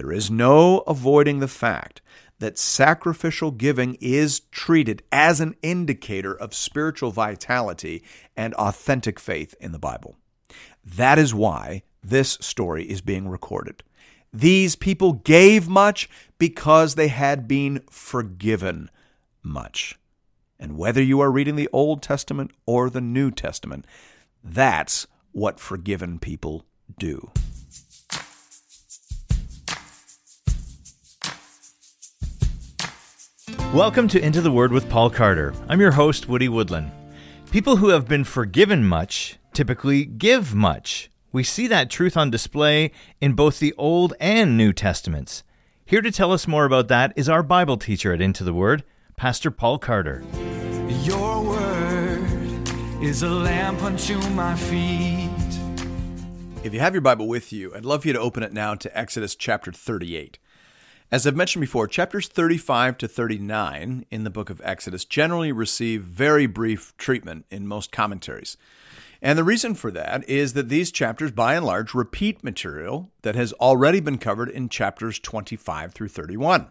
There is no avoiding the fact that sacrificial giving is treated as an indicator of spiritual vitality and authentic faith in the Bible. That is why this story is being recorded. These people gave much because they had been forgiven much. And whether you are reading the Old Testament or the New Testament, that's what forgiven people do. Welcome to Into the Word with Paul Carter. I'm your host, Woody Woodland. People who have been forgiven much typically give much. We see that truth on display in both the Old and New Testaments. Here to tell us more about that is our Bible teacher at Into the Word, Pastor Paul Carter. Your word is a lamp unto my feet. If you have your Bible with you, I'd love for you to open it now to Exodus chapter 38. As I've mentioned before, chapters 35 to 39 in the book of Exodus generally receive very brief treatment in most commentaries. And the reason for that is that these chapters, by and large, repeat material that has already been covered in chapters 25 through 31.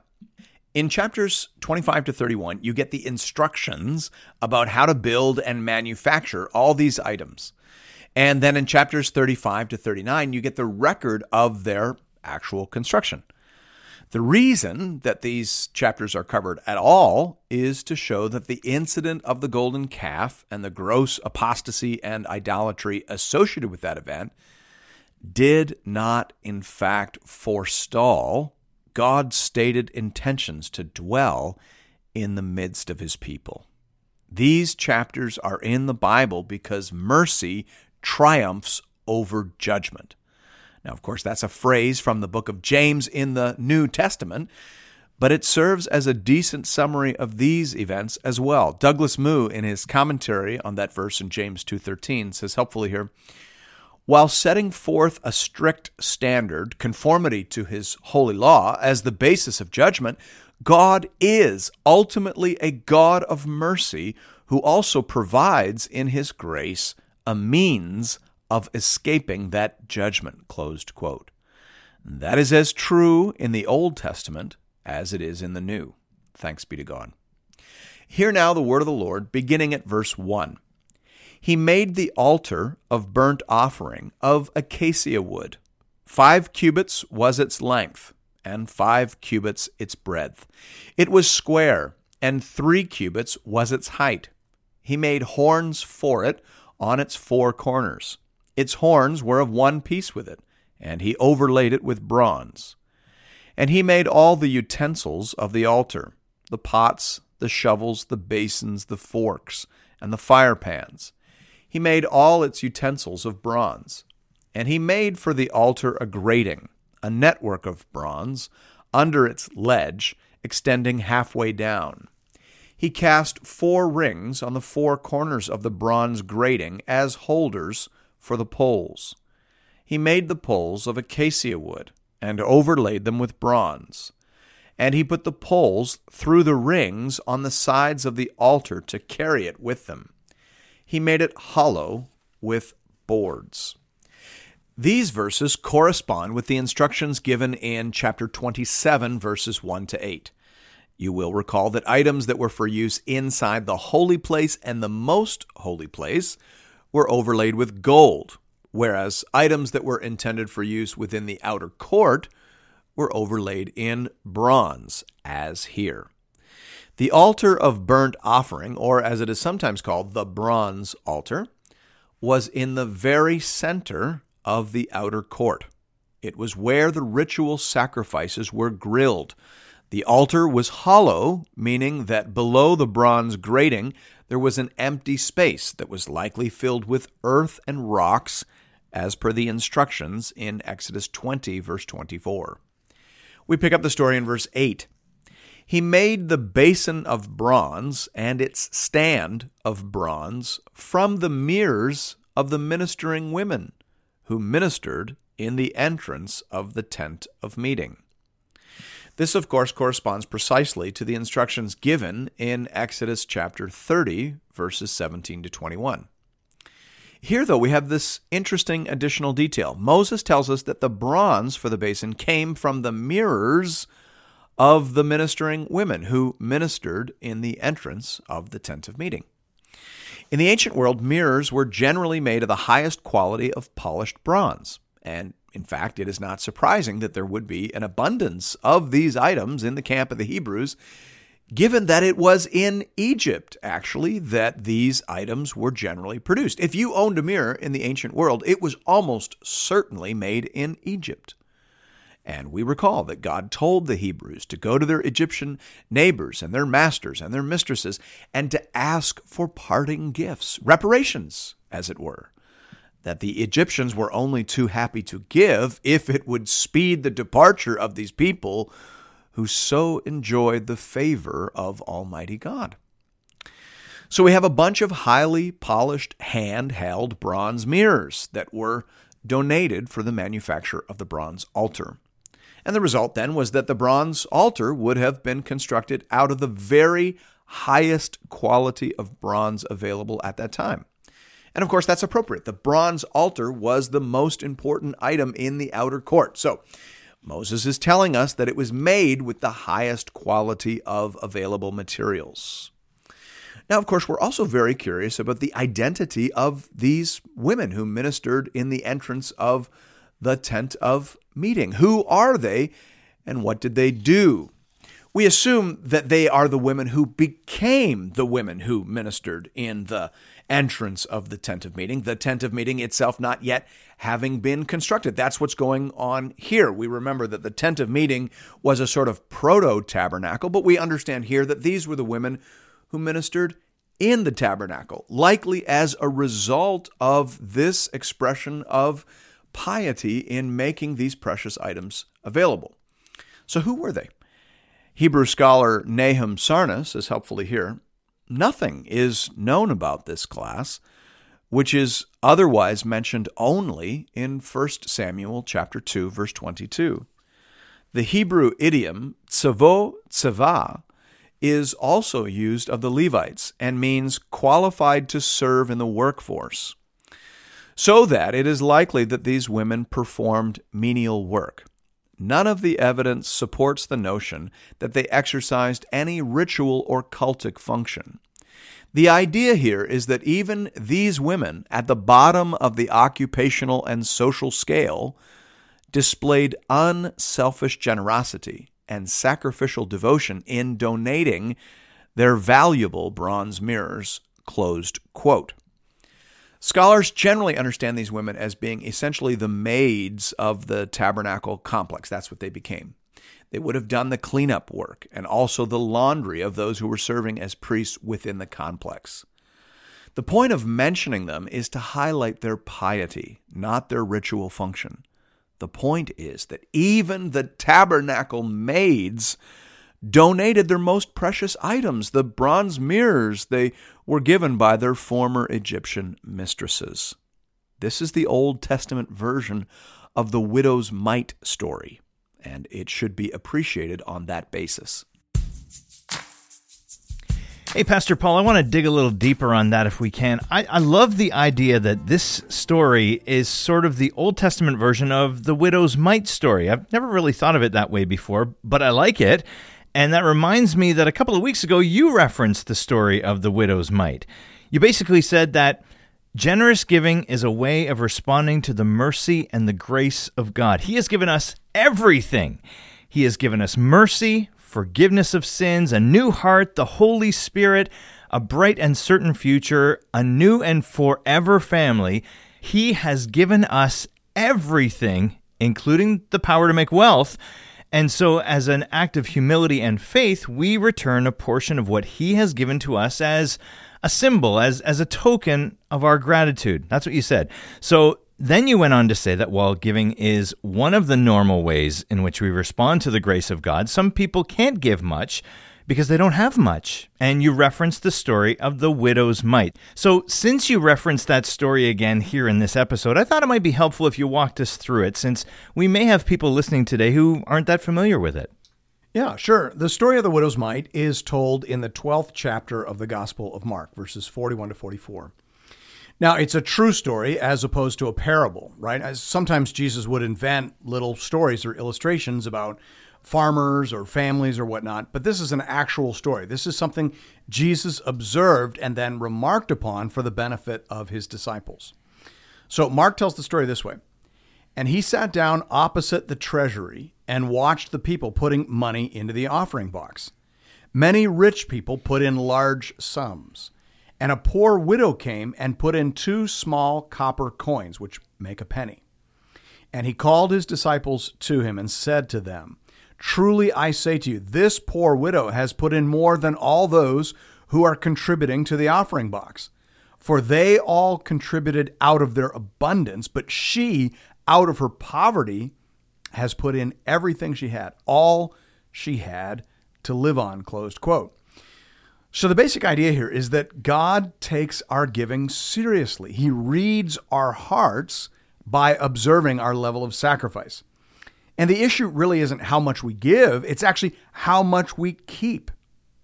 In chapters 25 to 31, you get the instructions about how to build and manufacture all these items. And then in chapters 35 to 39, you get the record of their actual construction. The reason that these chapters are covered at all is to show that the incident of the golden calf and the gross apostasy and idolatry associated with that event did not, in fact, forestall God's stated intentions to dwell in the midst of his people. These chapters are in the Bible because mercy triumphs over judgment. Now, of course, that's a phrase from the book of James in the New Testament, but it serves as a decent summary of these events as well. Douglas Moo in his commentary on that verse in James 2:13 says helpfully here, while setting forth a strict standard, conformity to his holy law as the basis of judgment, God is ultimately a God of mercy who also provides in his grace a means of escaping that judgment. Closed quote. That is as true in the Old Testament as it is in the New. Thanks be to God. Hear now the word of the Lord, beginning at verse 1. He made the altar of burnt offering of acacia wood. Five cubits was its length, and five cubits its breadth. It was square, and three cubits was its height. He made horns for it on its four corners. Its horns were of one piece with it, and he overlaid it with bronze. And he made all the utensils of the altar the pots, the shovels, the basins, the forks, and the fire pans. He made all its utensils of bronze. And he made for the altar a grating, a network of bronze, under its ledge, extending halfway down. He cast four rings on the four corners of the bronze grating as holders for the poles. He made the poles of acacia wood and overlaid them with bronze. And he put the poles through the rings on the sides of the altar to carry it with them. He made it hollow with boards. These verses correspond with the instructions given in chapter 27, verses 1 to 8. You will recall that items that were for use inside the holy place and the most holy place were overlaid with gold, whereas items that were intended for use within the outer court were overlaid in bronze, as here. The altar of burnt offering, or as it is sometimes called, the bronze altar, was in the very center of the outer court. It was where the ritual sacrifices were grilled. The altar was hollow, meaning that below the bronze grating there was an empty space that was likely filled with earth and rocks, as per the instructions in Exodus 20, verse 24. We pick up the story in verse 8. He made the basin of bronze and its stand of bronze from the mirrors of the ministering women who ministered in the entrance of the tent of meeting. This, of course, corresponds precisely to the instructions given in Exodus chapter 30, verses 17 to 21. Here, though, we have this interesting additional detail. Moses tells us that the bronze for the basin came from the mirrors of the ministering women who ministered in the entrance of the tent of meeting. In the ancient world, mirrors were generally made of the highest quality of polished bronze. And in fact, it is not surprising that there would be an abundance of these items in the camp of the Hebrews given that it was in Egypt, actually, that these items were generally produced. If you owned a mirror in the ancient world, it was almost certainly made in Egypt. And we recall that God told the Hebrews to go to their Egyptian neighbors and their masters and their mistresses and to ask for parting gifts, reparations, as it were. That the Egyptians were only too happy to give if it would speed the departure of these people who so enjoyed the favor of Almighty God. So we have a bunch of highly polished hand-held bronze mirrors that were donated for the manufacture of the bronze altar. And the result then was that the bronze altar would have been constructed out of the very highest quality of bronze available at that time. And of course, that's appropriate. The bronze altar was the most important item in the outer court. So Moses is telling us that it was made with the highest quality of available materials. Now, of course, we're also very curious about the identity of these women who ministered in the entrance of the tent of meeting. Who are they and what did they do? We assume that they are the women who became the women who ministered in the entrance of the tent of meeting, the tent of meeting itself not yet having been constructed. That's what's going on here. We remember that the tent of meeting was a sort of proto tabernacle, but we understand here that these were the women who ministered in the tabernacle, likely as a result of this expression of piety in making these precious items available. So, who were they? Hebrew scholar Nahum Sarna says helpfully here nothing is known about this class, which is otherwise mentioned only in 1 Samuel chapter 2 verse 22. The Hebrew idiom tzavo tzava is also used of the Levites and means qualified to serve in the workforce, so that it is likely that these women performed menial work. None of the evidence supports the notion that they exercised any ritual or cultic function. The idea here is that even these women at the bottom of the occupational and social scale displayed unselfish generosity and sacrificial devotion in donating their valuable bronze mirrors. Closed quote. Scholars generally understand these women as being essentially the maids of the tabernacle complex. That's what they became. They would have done the cleanup work and also the laundry of those who were serving as priests within the complex. The point of mentioning them is to highlight their piety, not their ritual function. The point is that even the tabernacle maids donated their most precious items, the bronze mirrors they were given by their former Egyptian mistresses. This is the Old Testament version of the widow's mite story, and it should be appreciated on that basis. Hey, Pastor Paul, I want to dig a little deeper on that if we can. I, I, love the idea that this story is sort of the Old Testament version of the widow's mite story. I've never really thought of it that way before, but I like it. And that reminds me that a couple of weeks ago, you referenced the story of the widow's mite. You basically said that generous giving is a way of responding to the mercy and the grace of God. He has given us everything. He has given us mercy, forgiveness of sins, a new heart, the Holy Spirit, a bright and certain future, a new and forever family. He has given us everything, including the power to make wealth. And so, as an act of humility and faith, we return a portion of what He has given to us as a symbol, as, as a token of our gratitude. That's what you said. So, then you went on to say that while giving is one of the normal ways in which we respond to the grace of God, some people can't give much because they don't have much. And you referenced the story of the widow's mite. So, since you referenced that story again here in this episode, I thought it might be helpful if you walked us through it, since we may have people listening today who aren't that familiar with it. Yeah, sure. The story of the widow's mite is told in the 12th chapter of the Gospel of Mark, verses 41 to 44. Now, it's a true story as opposed to a parable, right? As sometimes Jesus would invent little stories or illustrations about farmers or families or whatnot, but this is an actual story. This is something Jesus observed and then remarked upon for the benefit of his disciples. So, Mark tells the story this way And he sat down opposite the treasury and watched the people putting money into the offering box. Many rich people put in large sums. And a poor widow came and put in two small copper coins, which make a penny. And he called his disciples to him and said to them, Truly I say to you, this poor widow has put in more than all those who are contributing to the offering box. For they all contributed out of their abundance, but she, out of her poverty, has put in everything she had, all she had to live on. Closed quote. So, the basic idea here is that God takes our giving seriously. He reads our hearts by observing our level of sacrifice. And the issue really isn't how much we give, it's actually how much we keep.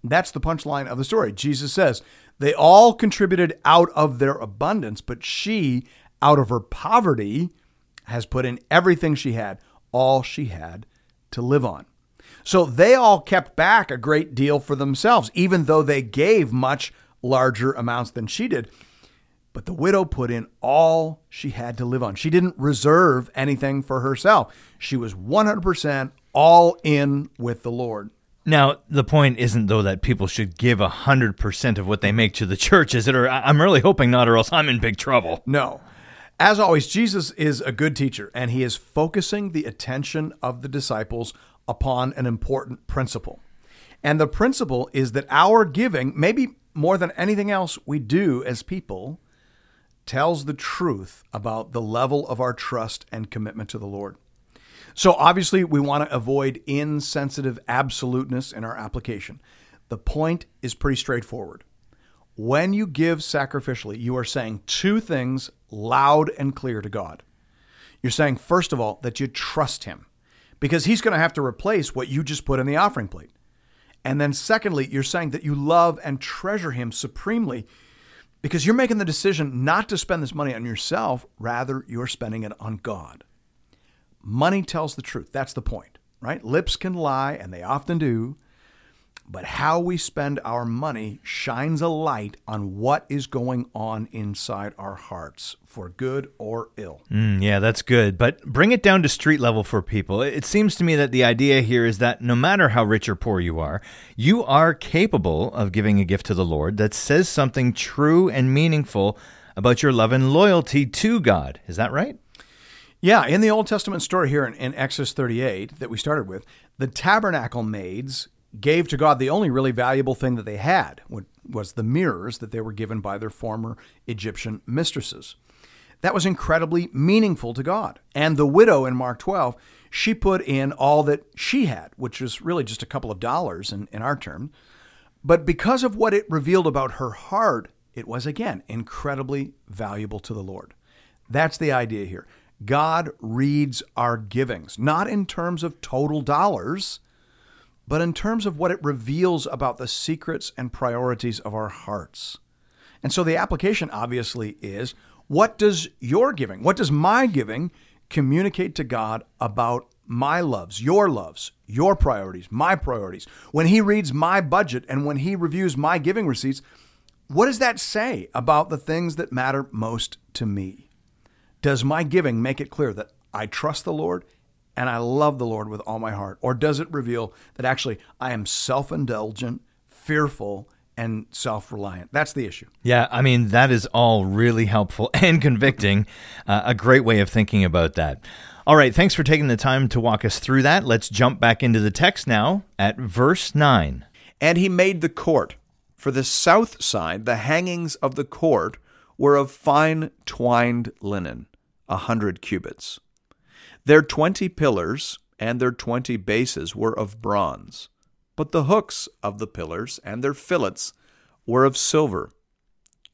That's the punchline of the story. Jesus says, They all contributed out of their abundance, but she, out of her poverty, has put in everything she had, all she had to live on. So they all kept back a great deal for themselves, even though they gave much larger amounts than she did. But the widow put in all she had to live on. She didn't reserve anything for herself. She was 100% all in with the Lord. Now, the point isn't, though, that people should give 100% of what they make to the church, is it? Or I'm really hoping not, or else I'm in big trouble. No. As always, Jesus is a good teacher, and he is focusing the attention of the disciples upon an important principle. And the principle is that our giving, maybe more than anything else we do as people, tells the truth about the level of our trust and commitment to the Lord. So, obviously, we want to avoid insensitive absoluteness in our application. The point is pretty straightforward. When you give sacrificially, you are saying two things loud and clear to God. You're saying, first of all, that you trust Him because he's going to have to replace what you just put in the offering plate. And then, secondly, you're saying that you love and treasure him supremely because you're making the decision not to spend this money on yourself, rather, you're spending it on God. Money tells the truth. That's the point, right? Lips can lie, and they often do. But how we spend our money shines a light on what is going on inside our hearts, for good or ill. Mm, yeah, that's good. But bring it down to street level for people. It seems to me that the idea here is that no matter how rich or poor you are, you are capable of giving a gift to the Lord that says something true and meaningful about your love and loyalty to God. Is that right? Yeah, in the Old Testament story here in, in Exodus 38 that we started with, the tabernacle maids gave to God the only really valuable thing that they had was the mirrors that they were given by their former Egyptian mistresses. That was incredibly meaningful to God. And the widow in Mark 12, she put in all that she had, which was really just a couple of dollars in, in our term. But because of what it revealed about her heart, it was again incredibly valuable to the Lord. That's the idea here. God reads our givings, not in terms of total dollars, but in terms of what it reveals about the secrets and priorities of our hearts. And so the application obviously is what does your giving, what does my giving communicate to God about my loves, your loves, your priorities, my priorities? When He reads my budget and when He reviews my giving receipts, what does that say about the things that matter most to me? Does my giving make it clear that I trust the Lord and I love the Lord with all my heart? Or does it reveal that actually I am self indulgent, fearful, and self reliant? That's the issue. Yeah, I mean, that is all really helpful and convicting. Uh, a great way of thinking about that. All right, thanks for taking the time to walk us through that. Let's jump back into the text now at verse 9. And he made the court. For the south side, the hangings of the court were of fine twined linen, a hundred cubits. Their twenty pillars and their twenty bases were of bronze, but the hooks of the pillars and their fillets were of silver.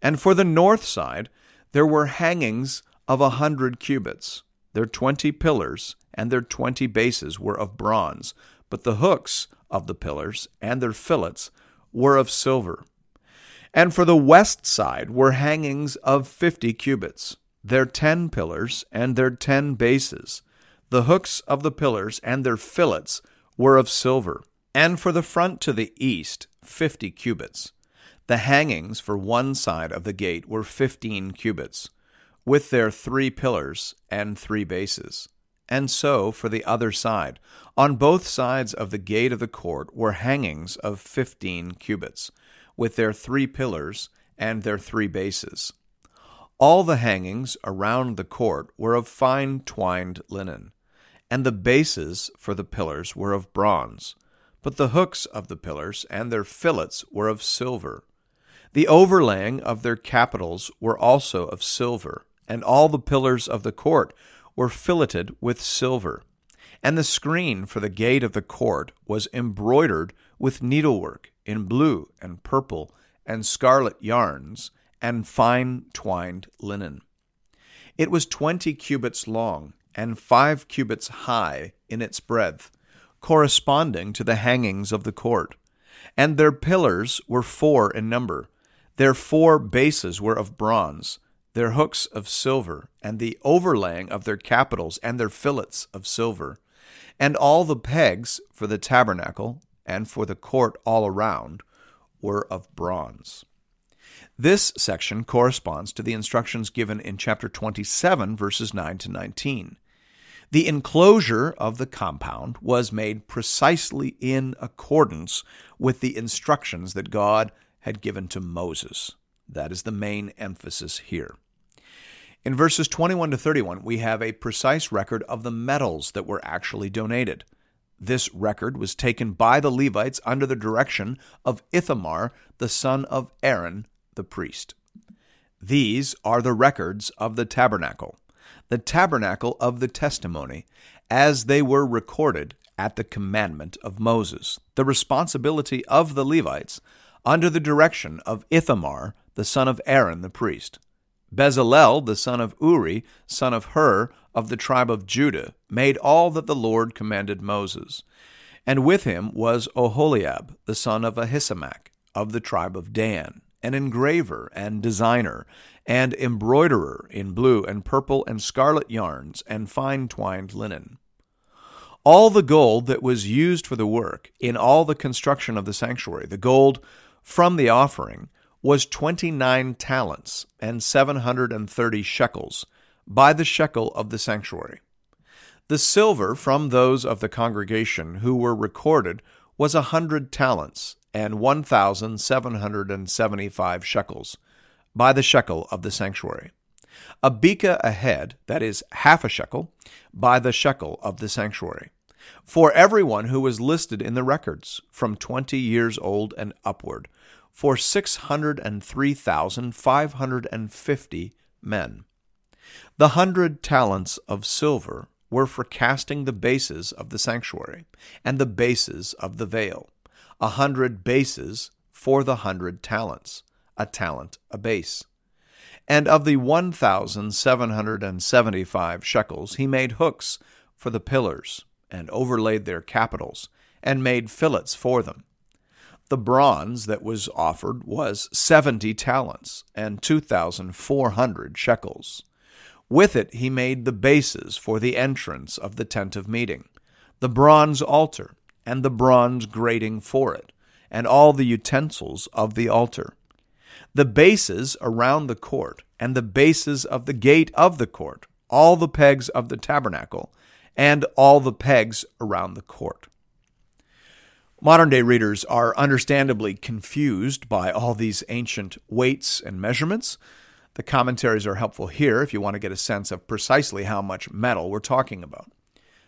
And for the north side there were hangings of a hundred cubits. Their twenty pillars and their twenty bases were of bronze, but the hooks of the pillars and their fillets were of silver. And for the west side were hangings of fifty cubits, their ten pillars and their ten bases. The hooks of the pillars and their fillets were of silver. And for the front to the east, fifty cubits. The hangings for one side of the gate were fifteen cubits, with their three pillars and three bases. And so for the other side. On both sides of the gate of the court were hangings of fifteen cubits, with their three pillars and their three bases. All the hangings around the court were of fine twined linen, and the bases for the pillars were of bronze, but the hooks of the pillars and their fillets were of silver. The overlaying of their capitals were also of silver, and all the pillars of the court were filleted with silver. And the screen for the gate of the court was embroidered with needlework in blue and purple and scarlet yarns and fine twined linen. It was twenty cubits long and five cubits high in its breadth, corresponding to the hangings of the court. And their pillars were four in number. Their four bases were of bronze, their hooks of silver, and the overlaying of their capitals and their fillets of silver. And all the pegs for the tabernacle and for the court all around were of bronze. This section corresponds to the instructions given in chapter 27, verses 9 to 19. The enclosure of the compound was made precisely in accordance with the instructions that God had given to Moses. That is the main emphasis here. In verses 21 to 31, we have a precise record of the metals that were actually donated. This record was taken by the Levites under the direction of Ithamar, the son of Aaron, the priest. These are the records of the tabernacle, the tabernacle of the testimony, as they were recorded at the commandment of Moses, the responsibility of the Levites under the direction of Ithamar, the son of Aaron, the priest. Bezalel, the son of Uri, son of Hur, of the tribe of Judah, made all that the Lord commanded Moses. And with him was Oholiab, the son of Ahisamach, of the tribe of Dan, an engraver and designer, and embroiderer in blue and purple and scarlet yarns and fine twined linen. All the gold that was used for the work in all the construction of the sanctuary, the gold from the offering, was 29 talents and 730 shekels by the shekel of the sanctuary. The silver from those of the congregation who were recorded was a hundred talents and 1,775 shekels by the shekel of the sanctuary. A beka a head, that is, half a shekel, by the shekel of the sanctuary. For everyone who was listed in the records, from twenty years old and upward, for 603,550 men. The hundred talents of silver were for casting the bases of the sanctuary and the bases of the veil, a hundred bases for the hundred talents, a talent a base. And of the 1,775 shekels he made hooks for the pillars, and overlaid their capitals, and made fillets for them the bronze that was offered was 70 talents and 2,400 shekels. With it he made the bases for the entrance of the tent of meeting, the bronze altar, and the bronze grating for it, and all the utensils of the altar. The bases around the court, and the bases of the gate of the court, all the pegs of the tabernacle, and all the pegs around the court. Modern day readers are understandably confused by all these ancient weights and measurements. The commentaries are helpful here if you want to get a sense of precisely how much metal we're talking about.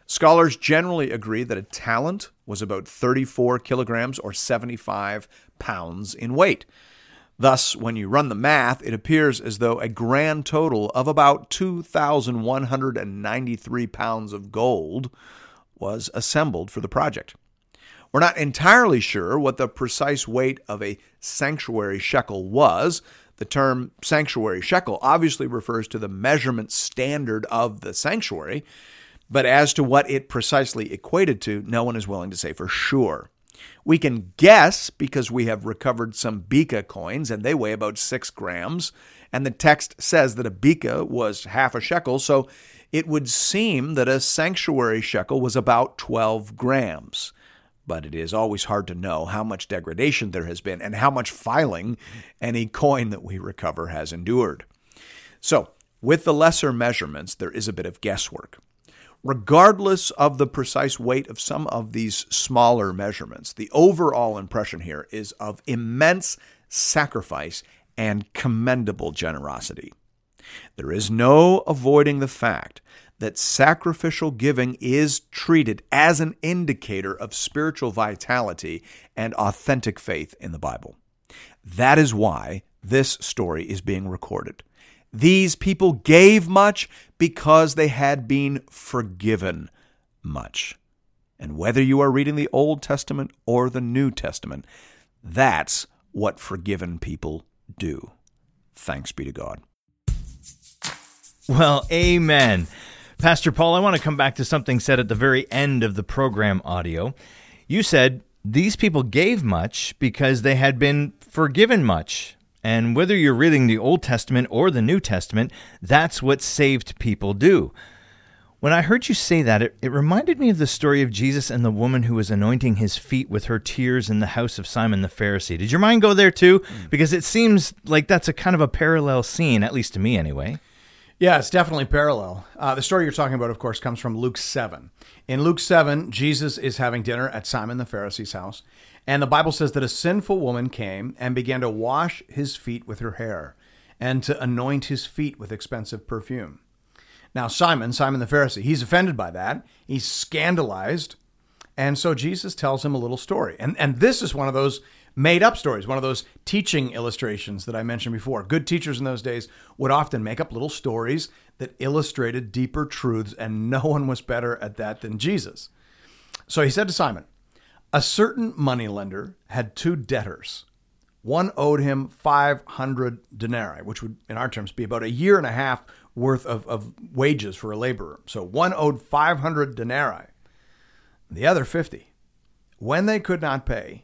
Scholars generally agree that a talent was about 34 kilograms or 75 pounds in weight. Thus, when you run the math, it appears as though a grand total of about 2,193 pounds of gold was assembled for the project. We're not entirely sure what the precise weight of a sanctuary shekel was. The term sanctuary shekel obviously refers to the measurement standard of the sanctuary, but as to what it precisely equated to, no one is willing to say for sure. We can guess because we have recovered some beka coins and they weigh about six grams. And the text says that a beka was half a shekel. So it would seem that a sanctuary shekel was about 12 grams. But it is always hard to know how much degradation there has been and how much filing any coin that we recover has endured. So, with the lesser measurements, there is a bit of guesswork regardless of the precise weight of some of these smaller measurements, the overall impression here is of immense sacrifice and commendable generosity. There is no avoiding the fact that sacrificial giving is treated as an indicator of spiritual vitality and authentic faith in the Bible. That is why this story is being recorded. These people gave much because they had been forgiven much. And whether you are reading the Old Testament or the New Testament, that's what forgiven people do. Thanks be to God. Well, amen. Pastor Paul, I want to come back to something said at the very end of the program audio. You said these people gave much because they had been forgiven much. And whether you're reading the Old Testament or the New Testament, that's what saved people do. When I heard you say that, it, it, reminded me of the story of Jesus and the woman who was anointing his feet with her tears in the house of Simon the Pharisee. Did your mind go there too? Mm. Because it seems like that's a kind of a parallel scene, at least to me anyway. Yeah, it's definitely parallel. Uh, the story you're talking about, of course, comes from Luke 7. In Luke 7, Jesus is having dinner at Simon the Pharisee's house, and the Bible says that a sinful woman came and began to wash his feet with her hair and to anoint his feet with expensive perfume. Now, Simon, Simon the Pharisee, he's offended by that. He's scandalized. And so Jesus tells him a little story. And, and this is one of those made up stories, one of those teaching illustrations that I mentioned before. Good teachers in those days would often make up little stories that illustrated deeper truths, and no one was better at that than Jesus. So he said to Simon, a certain moneylender had two debtors. One owed him 500 denarii, which would, in our terms, be about a year and a half worth of, of wages for a laborer. So one owed 500 denarii, the other 50. When they could not pay,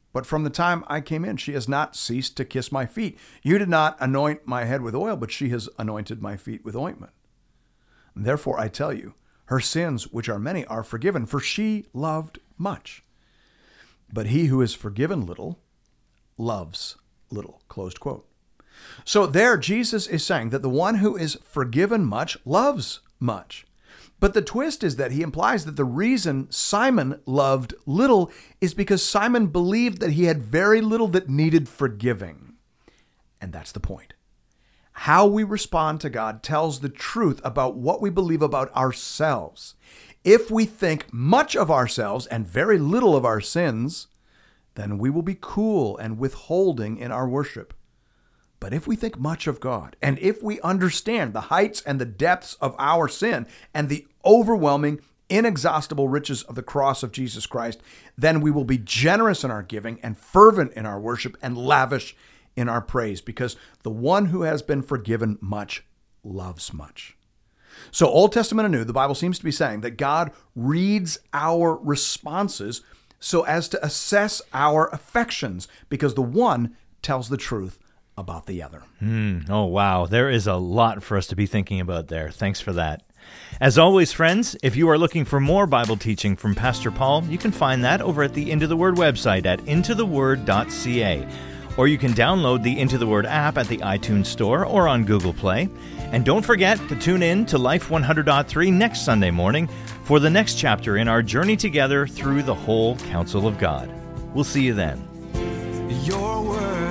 but from the time I came in, she has not ceased to kiss my feet. You did not anoint my head with oil, but she has anointed my feet with ointment. Therefore, I tell you, her sins, which are many, are forgiven, for she loved much. But he who is forgiven little loves little. Closed quote. So there, Jesus is saying that the one who is forgiven much loves much. But the twist is that he implies that the reason Simon loved little is because Simon believed that he had very little that needed forgiving. And that's the point. How we respond to God tells the truth about what we believe about ourselves. If we think much of ourselves and very little of our sins, then we will be cool and withholding in our worship. But if we think much of God, and if we understand the heights and the depths of our sin and the overwhelming, inexhaustible riches of the cross of Jesus Christ, then we will be generous in our giving and fervent in our worship and lavish in our praise, because the one who has been forgiven much loves much. So, Old Testament and New, the Bible seems to be saying that God reads our responses so as to assess our affections, because the one tells the truth about the other. Mm, oh, wow. There is a lot for us to be thinking about there. Thanks for that. As always, friends, if you are looking for more Bible teaching from Pastor Paul, you can find that over at the Into the Word website at intotheword.ca. Or you can download the Into the Word app at the iTunes Store or on Google Play. And don't forget to tune in to Life 100.3 next Sunday morning for the next chapter in our journey together through the whole counsel of God. We'll see you then. Your word